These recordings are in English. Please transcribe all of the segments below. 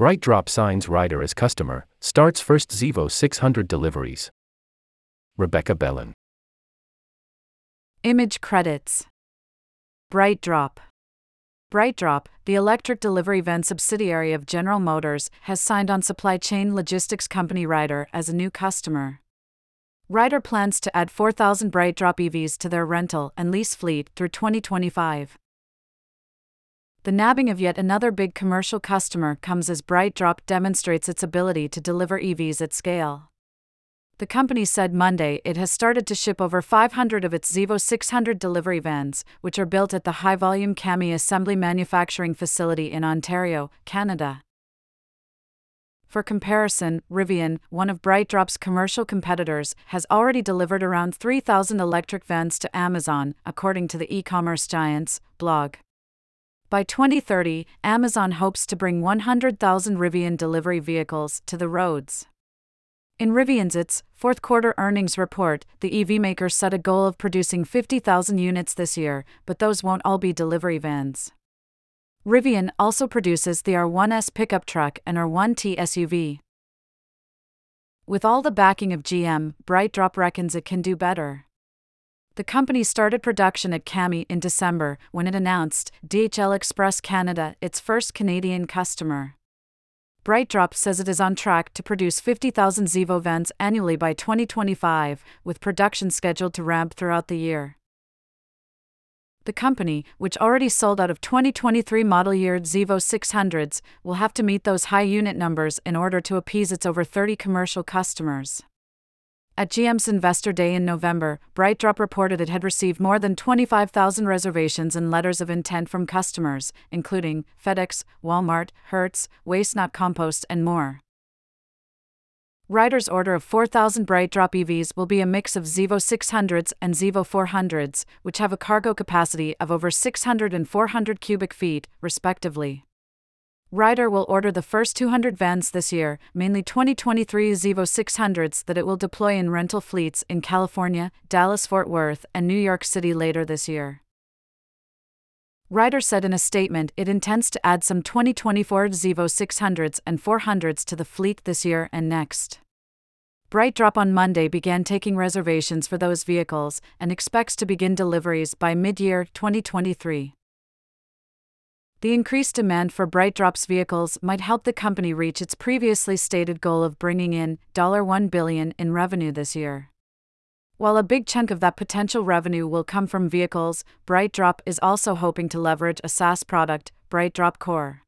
BrightDrop signs Ryder as customer, starts first Zevo 600 deliveries. Rebecca Bellan. Image credits BrightDrop. BrightDrop, the electric delivery van subsidiary of General Motors, has signed on supply chain logistics company Ryder as a new customer. Ryder plans to add 4,000 BrightDrop EVs to their rental and lease fleet through 2025. The nabbing of yet another big commercial customer comes as BrightDrop demonstrates its ability to deliver EVs at scale. The company said Monday it has started to ship over 500 of its Zevo 600 delivery vans, which are built at the high volume CAMI assembly manufacturing facility in Ontario, Canada. For comparison, Rivian, one of BrightDrop's commercial competitors, has already delivered around 3,000 electric vans to Amazon, according to the e commerce giant's blog. By 2030, Amazon hopes to bring 100,000 Rivian delivery vehicles to the roads. In Rivian's its fourth quarter earnings report, the EV maker set a goal of producing 50,000 units this year, but those won't all be delivery vans. Rivian also produces the R1S pickup truck and R1T SUV. With all the backing of GM, BrightDrop reckons it can do better. The company started production at CAMI in December when it announced DHL Express Canada, its first Canadian customer. BrightDrop says it is on track to produce 50,000 Zevo vans annually by 2025, with production scheduled to ramp throughout the year. The company, which already sold out of 2023 model year Zevo 600s, will have to meet those high unit numbers in order to appease its over 30 commercial customers. At GM's Investor Day in November, BrightDrop reported it had received more than 25,000 reservations and letters of intent from customers, including FedEx, Walmart, Hertz, Waste Not Compost, and more. Ryder's order of 4,000 BrightDrop EVs will be a mix of Zevo 600s and Zevo 400s, which have a cargo capacity of over 600 and 400 cubic feet, respectively. Ryder will order the first 200 vans this year, mainly 2023 Zevo 600s that it will deploy in rental fleets in California, Dallas Fort Worth, and New York City later this year. Ryder said in a statement it intends to add some 2024 Zevo 600s and 400s to the fleet this year and next. BrightDrop on Monday began taking reservations for those vehicles and expects to begin deliveries by mid year 2023. The increased demand for BrightDrop's vehicles might help the company reach its previously stated goal of bringing in 1 billion in revenue this year. While a big chunk of that potential revenue will come from vehicles, BrightDrop is also hoping to leverage a SaaS product, BrightDrop Core.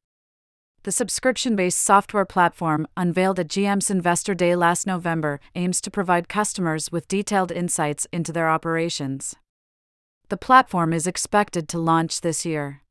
The subscription based software platform, unveiled at GM's Investor Day last November, aims to provide customers with detailed insights into their operations. The platform is expected to launch this year.